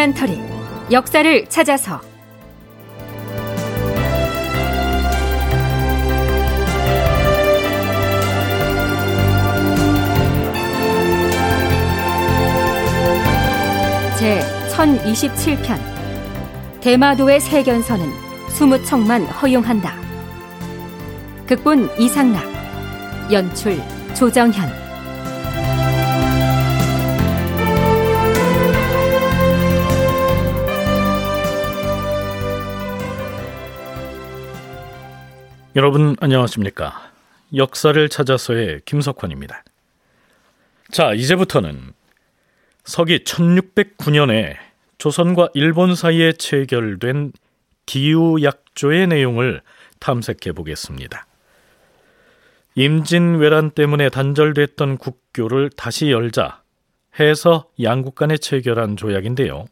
다큐멘터리 역사를 찾아서 제 1027편 대마도의 세견서는 수무청만 허용한다. 극본 이상락 연출 조정현 여러분 안녕하십니까? 역사를 찾아서의 김석환입니다. 자, 이제부터는 서기 1609년에 조선과 일본 사이에 체결된 기후약조의 내용을 탐색해 보겠습니다. 임진왜란 때문에 단절됐던 국교를 다시 열자 해서 양국 간에 체결한 조약인데요.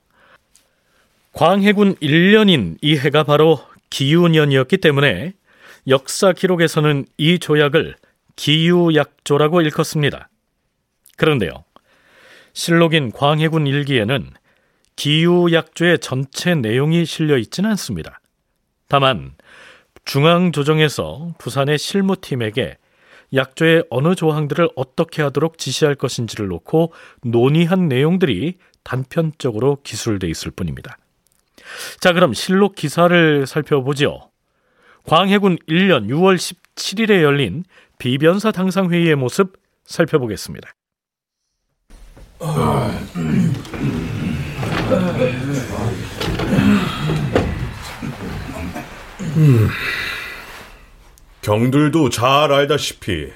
광해군 1년인 이 해가 바로 기유년이었기 때문에 역사 기록에서는 이 조약을 기유약조라고 일컫습니다. 그런데요. 실록인 광해군 일기에는 기유약조의 전체 내용이 실려 있지는 않습니다. 다만 중앙조정에서 부산의 실무팀에게 약조의 어느 조항들을 어떻게 하도록 지시할 것인지를 놓고 논의한 내용들이 단편적으로 기술돼 있을 뿐입니다. 자, 그럼 실록 기사를 살펴보죠. 광해군 1년 6월 17일에 열린 비변사 당상 회의의 모습 살펴보겠습니다. 음, 경들도 잘 알다시피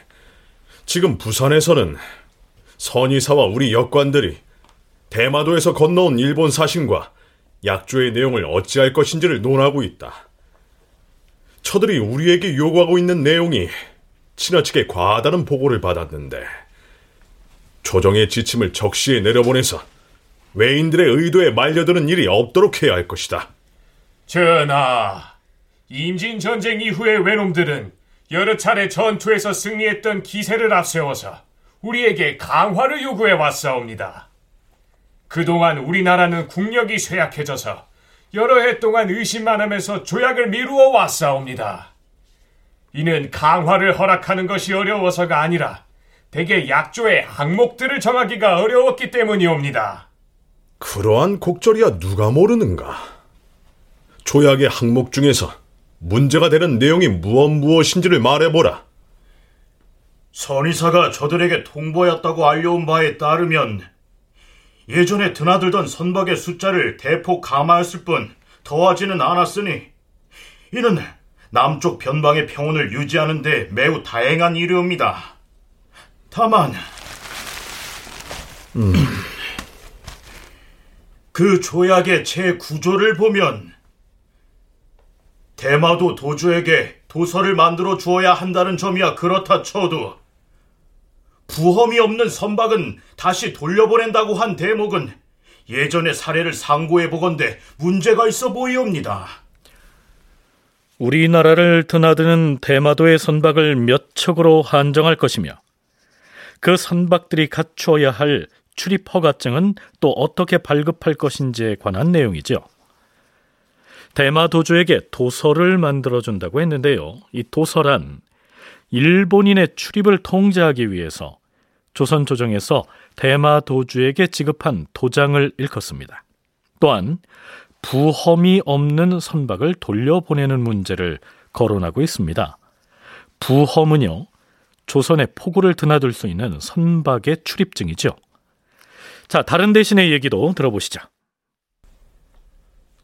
지금 부산에서는 선의사와 우리 역관들이 대마도에서 건너온 일본 사신과 약조의 내용을 어찌할 것인지를 논하고 있다. 처들이 우리에게 요구하고 있는 내용이 지나치게 과하다는 보고를 받았는데 조정의 지침을 적시에 내려보내서 외인들의 의도에 말려드는 일이 없도록 해야 할 것이다. 전하, 임진 전쟁 이후의 외놈들은 여러 차례 전투에서 승리했던 기세를 앞세워서 우리에게 강화를 요구해 왔사옵니다. 그동안 우리나라는 국력이 쇠약해져서 여러 해 동안 의심만 하면서 조약을 미루어 왔사옵니다. 이는 강화를 허락하는 것이 어려워서가 아니라 대개 약조의 항목들을 정하기가 어려웠기 때문이옵니다. 그러한 곡절이야 누가 모르는가? 조약의 항목 중에서 문제가 되는 내용이 무엇 무엇인지를 말해보라. 선의사가 저들에게 통보였다고 알려온 바에 따르면 예전에 드나들던 선박의 숫자를 대폭 감하였을 뿐 더하지는 않았으니 이는 남쪽 변방의 평온을 유지하는 데 매우 다행한 일이옵니다. 다만 음. 그 조약의 제 구조를 보면 대마도 도주에게 도서를 만들어 주어야 한다는 점이야 그렇다 쳐도 부험이 없는 선박은 다시 돌려보낸다고 한 대목은 예전의 사례를 상고해 보건대 문제가 있어 보이옵니다. 우리나라를 드나드는 대마도의 선박을 몇 척으로 한정할 것이며 그 선박들이 갖추어야 할 출입 허가증은 또 어떻게 발급할 것인지에 관한 내용이죠. 대마도주에게 도서를 만들어준다고 했는데요. 이 도서란 일본인의 출입을 통제하기 위해서 조선 조정에서 대마 도주에게 지급한 도장을 일컫습니다. 또한 부험이 없는 선박을 돌려보내는 문제를 거론하고 있습니다. 부험은요, 조선의 포구를 드나들 수 있는 선박의 출입증이죠. 자, 다른 대신의 얘기도 들어보시죠.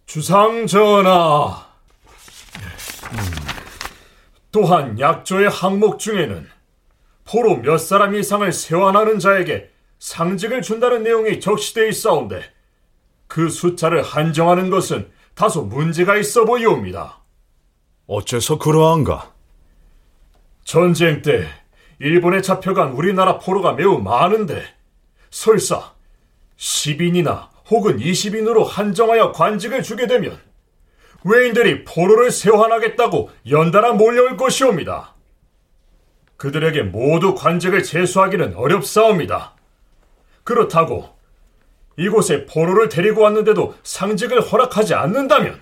주상 전하. 또한 약조의 항목 중에는 포로 몇 사람 이상을 세환하는 자에게 상직을 준다는 내용이 적시되어 있사온데 그 숫자를 한정하는 것은 다소 문제가 있어 보이옵니다. 어째서 그러한가? 전쟁 때 일본에 잡혀간 우리나라 포로가 매우 많은데 설사 10인이나 혹은 20인으로 한정하여 관직을 주게 되면 외인들이 포로를 세환하겠다고 연달아 몰려올 것이옵니다. 그들에게 모두 관직을 제수하기는 어렵사옵니다. 그렇다고 이곳에 포로를 데리고 왔는데도 상직을 허락하지 않는다면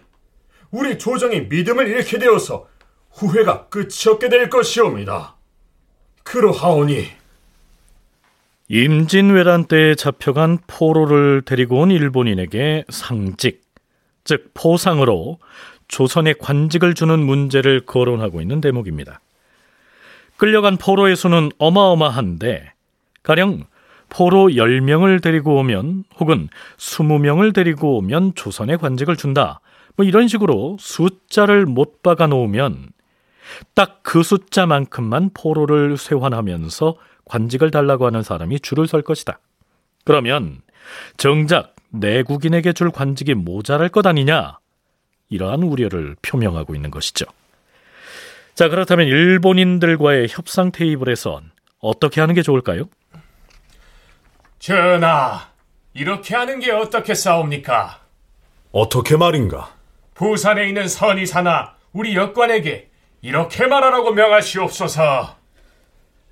우리 조정이 믿음을 잃게 되어서 후회가 끝이 없게 될 것이옵니다. 그러하오니 임진왜란 때에 잡혀간 포로를 데리고 온 일본인에게 상직, 즉 포상으로 조선의 관직을 주는 문제를 거론하고 있는 대목입니다. 끌려간 포로의 수는 어마어마한데 가령 포로 10명을 데리고 오면 혹은 20명을 데리고 오면 조선의 관직을 준다. 뭐 이런 식으로 숫자를 못 박아 놓으면 딱 그 숫자만큼만 포로를 쇄환하면서 관직을 달라고 하는 사람이 줄을 설 것이다. 그러면 정작 내국인에게 줄 관직이 모자랄 것 아니냐? 이러한 우려를 표명하고 있는 것이죠. 자, 그렇다면 일본인들과의 협상 테이블에선 어떻게 하는 게 좋을까요? 전하, 이렇게 하는 게 어떻게 싸웁니까? 어떻게 말인가? 부산에 있는 선의사나 우리 역관에게 이렇게 말하라고 명하시옵소서.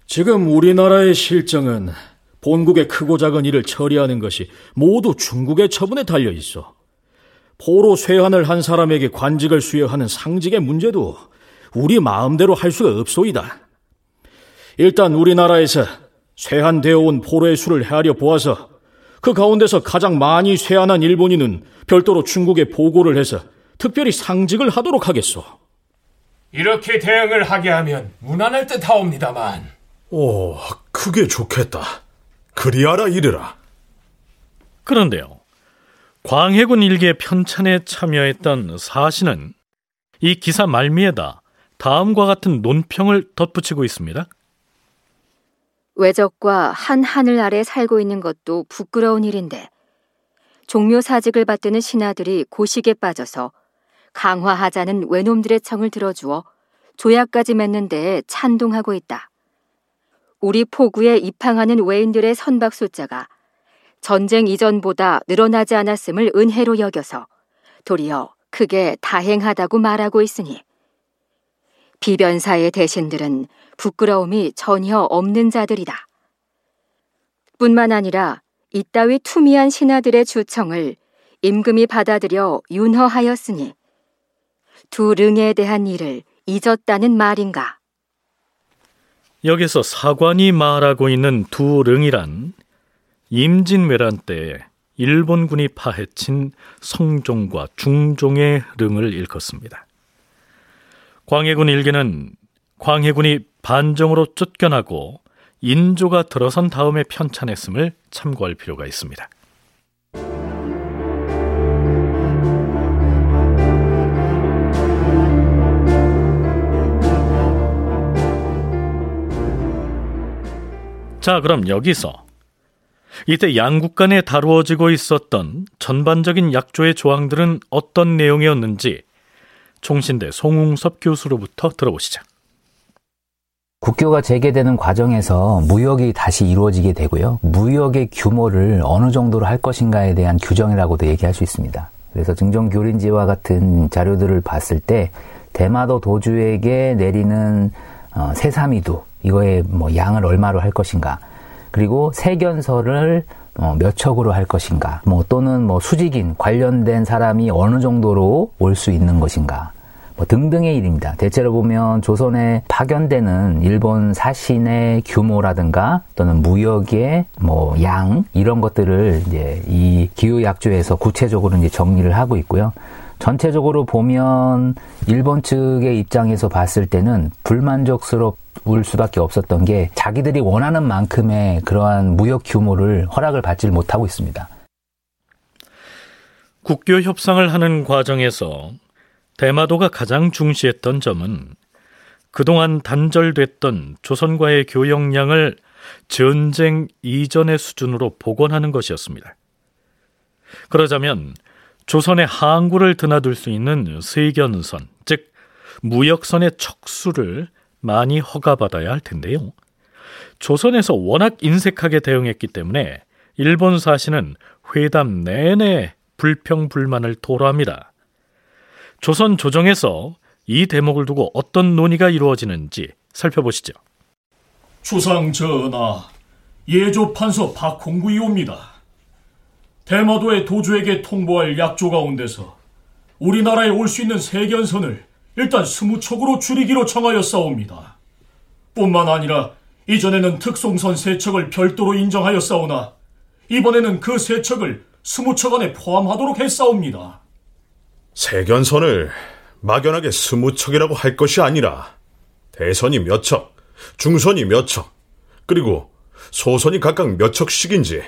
지금 우리나라의 실정은 본국의 크고 작은 일을 처리하는 것이 모두 중국의 처분에 달려 있어. 포로 쇠환을 한 사람에게 관직을 수여하는 상직의 문제도 우리 마음대로 할 수가 없소이다. 일단 우리나라에서 쇠환되어 온 포로의 수를 헤아려 보아서 그 가운데서 가장 많이 쇠환한 일본인은 별도로 중국에 보고를 해서 특별히 상직을 하도록 하겠소. 이렇게 대응을 하게 하면 무난할 듯 하옵니다만. 오, 그게 좋겠다. 그리하라 이르라. 그런데요. 광해군 일개 편찬에 참여했던 사신은 이 기사 말미에다 다음과 같은 논평을 덧붙이고 있습니다. 외적과 한 하늘 아래 살고 있는 것도 부끄러운 일인데 종묘 사직을 받드는 신하들이 고식에 빠져서 강화하자는 외놈들의 청을 들어주어 조약까지 맺는 데에 찬동하고 있다. 우리 포구에 입항하는 외인들의 선박 숫자가 전쟁 이전보다 늘어나지 않았음을 은혜로 여겨서 도리어 크게 다행하다고 말하고 있으니 비변사의 대신들은 부끄러움이 전혀 없는 자들이다. 뿐만 아니라 이따위 투미한 신하들의 주청을 임금이 받아들여 윤허하였으니 두 릉에 대한 일을 잊었다는 말인가? 여기서 사관이 말하고 있는 두 릉이란 임진왜란 때 일본군이 파헤친 성종과 중종의 릉을 일컫습니다. 광해군 일기는 광해군이 반정으로 쫓겨나고 인조가 들어선 다음에 편찬했음을 참고할 필요가 있습니다. 자, 그럼 여기서 이때 양국 간에 다루어지고 있었던 전반적인 약조의 조항들은 어떤 내용이었는지 총신대 송웅섭 교수로부터 들어보시죠. 국교가 재개되는 과정에서 무역이 다시 이루어지게 되고요. 무역의 규모를 어느 정도로 할 것인가에 대한 규정이라고도 얘기할 수 있습니다. 그래서 증정교린지와 같은 자료들을 봤을 때 대마도 도주에게 내리는 어, 세사미두 이거의 뭐 양을 얼마로 할 것인가 그리고 세견서를 어, 몇 척으로 할 것인가 뭐 또는 뭐 수직인 관련된 사람이 어느 정도로 올 수 있는 것인가 뭐 등등의 일입니다. 대체로 보면 조선에 파견되는 일본 사신의 규모라든가 또는 무역의 뭐 양 이런 것들을 이제 이 기후약조에서 구체적으로 이제 정리를 하고 있고요. 전체적으로 보면 일본 측의 입장에서 봤을 때는 불만족스러 울 수밖에 없었던 게 자기들이 원하는 만큼의 그러한 무역 규모를 허락을 받지 못하고 있습니다. 국교 협상을 하는 과정에서 대마도가 가장 중시했던 점은 그동안 단절됐던 조선과의 교역량을 전쟁 이전의 수준으로 복원하는 것이었습니다. 그러자면 조선의 항구를 드나들 수 있는 세견선, 즉 무역선의 척수를 많이 허가받아야 할 텐데요. 조선에서 워낙 인색하게 대응했기 때문에 일본 사신은 회담 내내 불평 불만을 토로합니다. 조선 조정에서 이 대목을 두고 어떤 논의가 이루어지는지 살펴보시죠. 주상 전하, 예조 판서 박홍구이옵니다. 대마도의 도주에게 통보할 약조 가운데서 우리나라에 올 수 있는 세견선을 일단 스무 척으로 줄이기로 정하였사옵니다. 뿐만 아니라 이전에는 특송선 세 척을 별도로 인정하였사오나 이번에는 그 세 척을 스무 척 안에 포함하도록 했사옵니다. 세견선을 막연하게 스무 척이라고 할 것이 아니라 대선이 몇 척, 중선이 몇 척, 그리고 소선이 각각 몇 척씩인지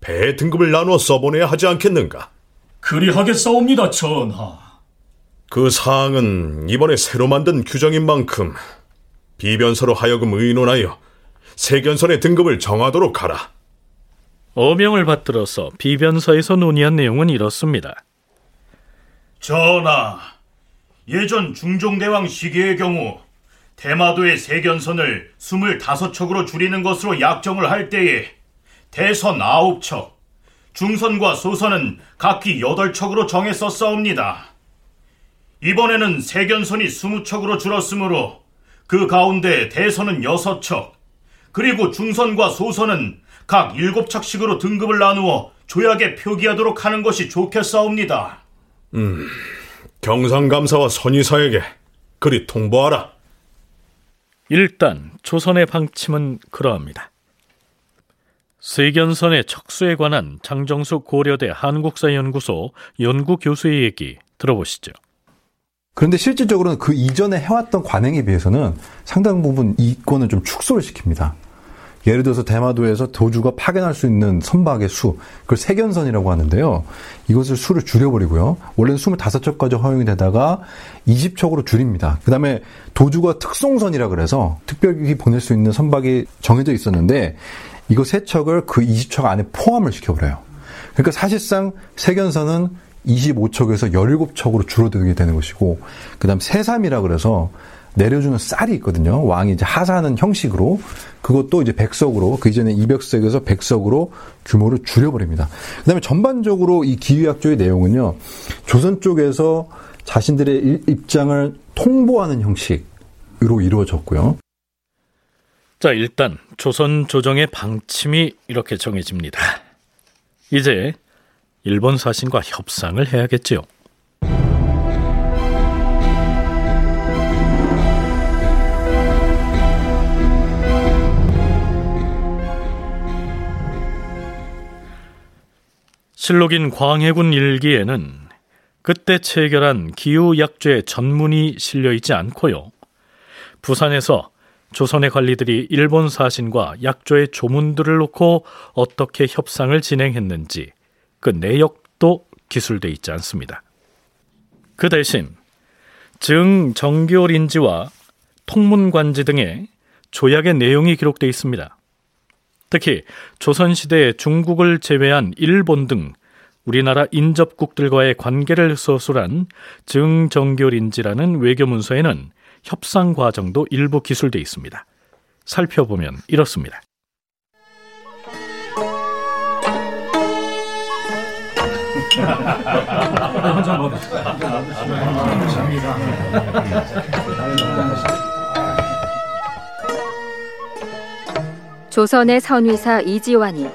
배 등급을 나누어 써보내야 하지 않겠는가? 그리하겠사옵니다, 전하. 그 사항은 이번에 새로 만든 규정인 만큼 비변서로 하여금 의논하여 세견선의 등급을 정하도록 하라. 어명을 받들어서 비변서에서 논의한 내용은 이렇습니다. 전하, 예전 중종대왕 시기의 경우 대마도의 세견선을 25척으로 줄이는 것으로 약정을 할 때에 대선 9척, 중선과 소선은 각기 8척으로 정했었사옵니다. 이번에는 세견선이 20척으로 줄었으므로 그 가운데 대선은 6척, 그리고 중선과 소선은 각 7척씩으로 등급을 나누어 조약에 표기하도록 하는 것이 좋겠사옵니다. 음, 경상감사와 선의사에게 그리 통보하라. 일단 조선의 방침은 그러합니다. 세견선의 척수에 관한 장정수 고려대 한국사연구소 연구교수의 얘기 들어보시죠. 그런데 실질적으로는 그 이전에 해왔던 관행에 비해서는 상당 부분 이권을 좀 축소를 시킵니다. 예를 들어서 대마도에서 도주가 파견할 수 있는 선박의 수, 그걸 세견선이라고 하는데요. 이것을 수를 줄여버리고요. 원래는 25척까지 허용이 되다가 20척으로 줄입니다. 그 다음에 도주가 특송선이라 그래서 특별히 보낼 수 있는 선박이 정해져 있었는데 이거 세 척을 그 20척 안에 포함을 시켜버려요. 그러니까 사실상 세견선은 25척에서 17척으로 줄어들게 되는 것이고, 그 다음 세삼이라 그래서 내려주는 쌀이 있거든요. 왕이 이제 하사하는 형식으로 그것도 이제 백석으로 그 이전에 200석에서 백석으로 규모를 줄여버립니다. 그 다음에 전반적으로 이 기후약조의 내용은요. 조선 쪽에서 자신들의 입장을 통보하는 형식으로 이루어졌고요. 자, 일단 조선 조정의 방침이 이렇게 정해집니다. 이제 일본 사신과 협상을 해야겠지요. 실록인 광해군 일기에는 그때 체결한 기후약죄 전문이 실려 있지 않고요. 부산에서 조선의 관리들이 일본 사신과 약조의 조문들을 놓고 어떻게 협상을 진행했는지 그 내역도 기술돼 있지 않습니다. 그 대신 증 정교린지와 통문관지 등의 조약의 내용이 기록돼 있습니다. 특히 조선시대에 중국을 제외한 일본 등 우리나라 인접국들과의 관계를 서술한 증정교린지라는 외교문서에는 협상 과정도 일부 기술돼 있습니다. 살펴보면 이렇습니다. 조선의 선위사 이지환이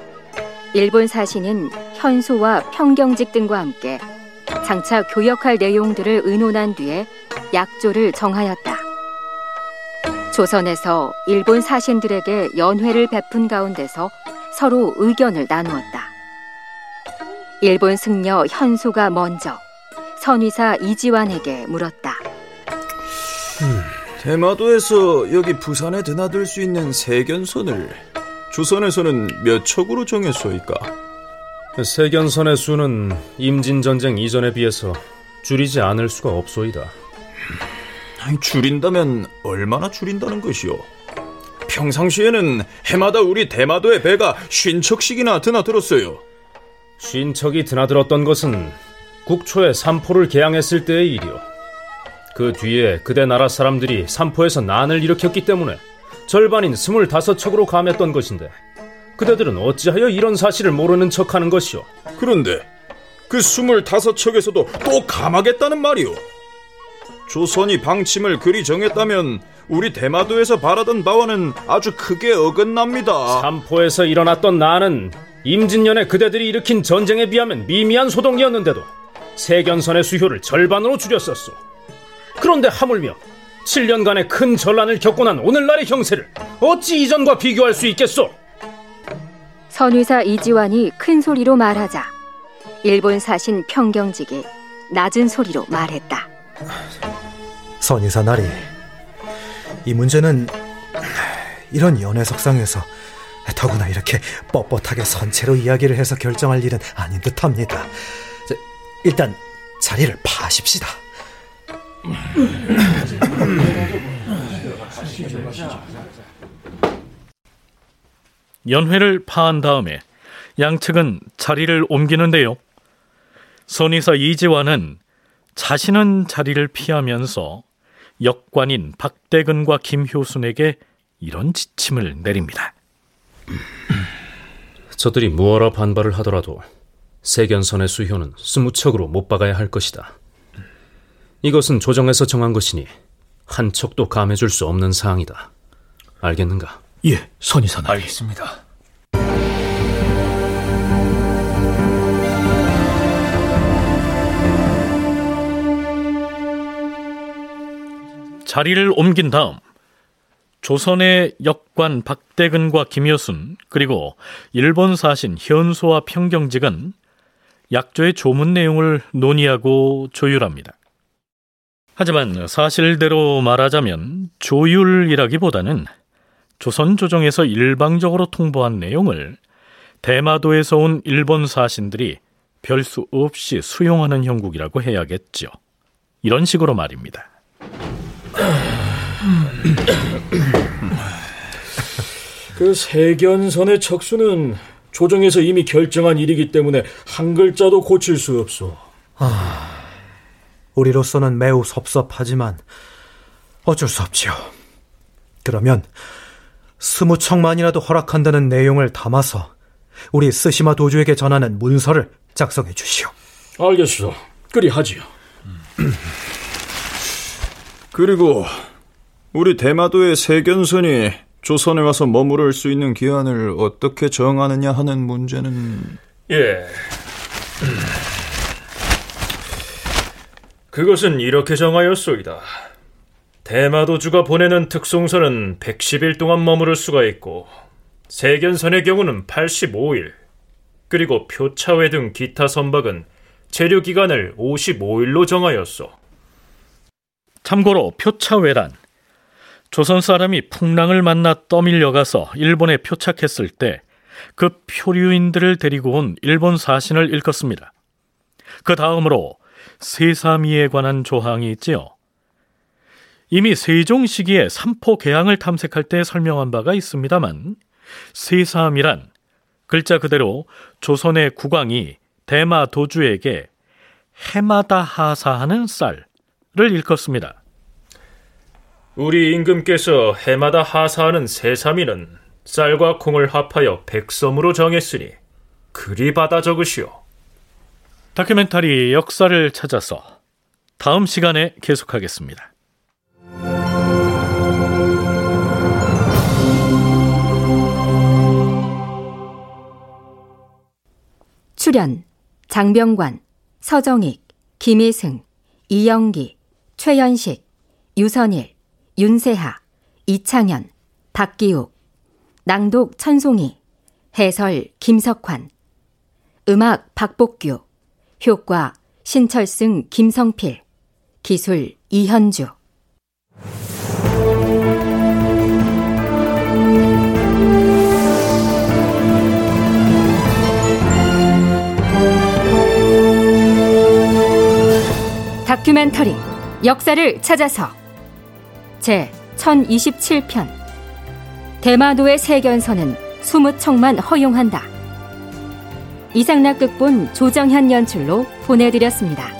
일본 사신인 현수와 평경직 등과 함께 장차 교역할 내용들을 의논한 뒤에 약조를 정하였다. 조선에서 일본 사신들에게 연회를 베푼 가운데서 서로 의견을 나누었다. 일본 승려 현수가 먼저 선위사 이지환에게 물었다. 음, 대마도에서 여기 부산에 드나들 수 있는 세견선을 조선에서는 몇 척으로 정했소이까? 세견선의 수는 임진 전쟁 이전에 비해서 줄이지 않을 수가 없소이다. 줄인다면 얼마나 줄인다는 것이오? 평상시에는 해마다 우리 대마도의 배가 쉰 척씩이나 드나들었어요. 쉰척이 드나들었던 것은 국초에 삼포를 개항했을 때의 일이오. 그 뒤에 그대 나라 사람들이 삼포에서 난을 일으켰기 때문에 절반인 스물다섯 척으로 감했던 것인데 그대들은 어찌하여 이런 사실을 모르는 척하는 것이오? 그런데 그 스물다섯 척에서도 또 감하겠다는 말이오. 조선이 방침을 그리 정했다면 우리 대마도에서 바라던 바와는 아주 크게 어긋납니다. 삼포에서 일어났던 난은 임진년에 그대들이 일으킨 전쟁에 비하면 미미한 소동이었는데도 세견선의 수효를 절반으로 줄였었소. 그런데 하물며 7년간의 큰 전란을 겪고 난 오늘날의 형세를 어찌 이전과 비교할 수 있겠소? 선의사 이지환이 큰 소리로 말하자 일본 사신 평경직이 낮은 소리로 말했다. 선의사 나리, 이 문제는 이런 연애 석상에서 더구나 이렇게 뻣뻣하게 선체로 이야기를 해서 결정할 일은 아닌 듯합니다. 일단 자리를 파십시다. 연회를 파한 다음에 양측은 자리를 옮기는데요. 선의사 이지환은 자신은 자리를 피하면서 역관인 박대근과 김효순에게 이런 지침을 내립니다. 저들이 무어라 반발을 하더라도 세견선의 수효는 스무척으로 못 박아야 할 것이다. 이것은 조정에서 정한 것이니 한 척도 감해줄 수 없는 사항이다. 알겠는가? 예, 선이사나. 알겠습니다. 자리를 옮긴 다음 조선의 역관 박대근과 김효순 그리고 일본 사신 현소와 평경직은 약조의 조문 내용을 논의하고 조율합니다. 하지만 사실대로 말하자면 조율이라기보다는 조선 조정에서 일방적으로 통보한 내용을 대마도에서 온 일본 사신들이 별수 없이 수용하는 형국이라고 해야겠죠. 이런 식으로 말입니다. 그 세견선의 척수는 조정에서 이미 결정한 일이기 때문에 한 글자도 고칠 수 없소. 아, 우리로서는 매우 섭섭하지만 어쩔 수 없지요. 그러면 스무 척만이라도 허락한다는 내용을 담아서 우리 스시마 도주에게 전하는 문서를 작성해 주시오. 알겠소. 그리 하지요. 그리고 우리 대마도의 세견선이 조선에 와서 머무를 수 있는 기한을 어떻게 정하느냐 하는 문제는 예. 그것은 이렇게 정하였소이다. 대마도주가 보내는 특송선은 110일 동안 머무를 수가 있고 세견선의 경우는 85일 그리고 표차회 등 기타 선박은 체류 기간을 55일로 정하였소. 참고로 표차회란 조선 사람이 풍랑을 만나 떠밀려가서 일본에 표착했을 때 그 표류인들을 데리고 온 일본 사신을 일컫습니다. 그 다음으로 세사미에 관한 조항이 있지요. 이미 세종 시기에 삼포 개항을 탐색할 때 설명한 바가 있습니다만 세삼이란 글자 그대로 조선의 국왕이 대마 도주에게 해마다 하사하는 쌀을 일컫습니다. 우리 임금께서 해마다 하사하는 세삼이는 쌀과 콩을 합하여 백섬으로 정했으니 그리 받아 적으시오. 다큐멘터리 역사를 찾아서 다음 시간에 계속하겠습니다. 출연 장병관, 서정익, 김혜승, 이영기, 최현식, 유선일, 윤세하, 이창현, 박기욱, 낭독 천송이, 해설 김석환, 음악 박복규, 효과 신철승 김성필, 기술 이현주. 다큐멘터리 역사를 찾아서 제 1027편 대마도의 세견선은 20척만 허용한다. 이상락 극본 조정현 연출로 보내드렸습니다.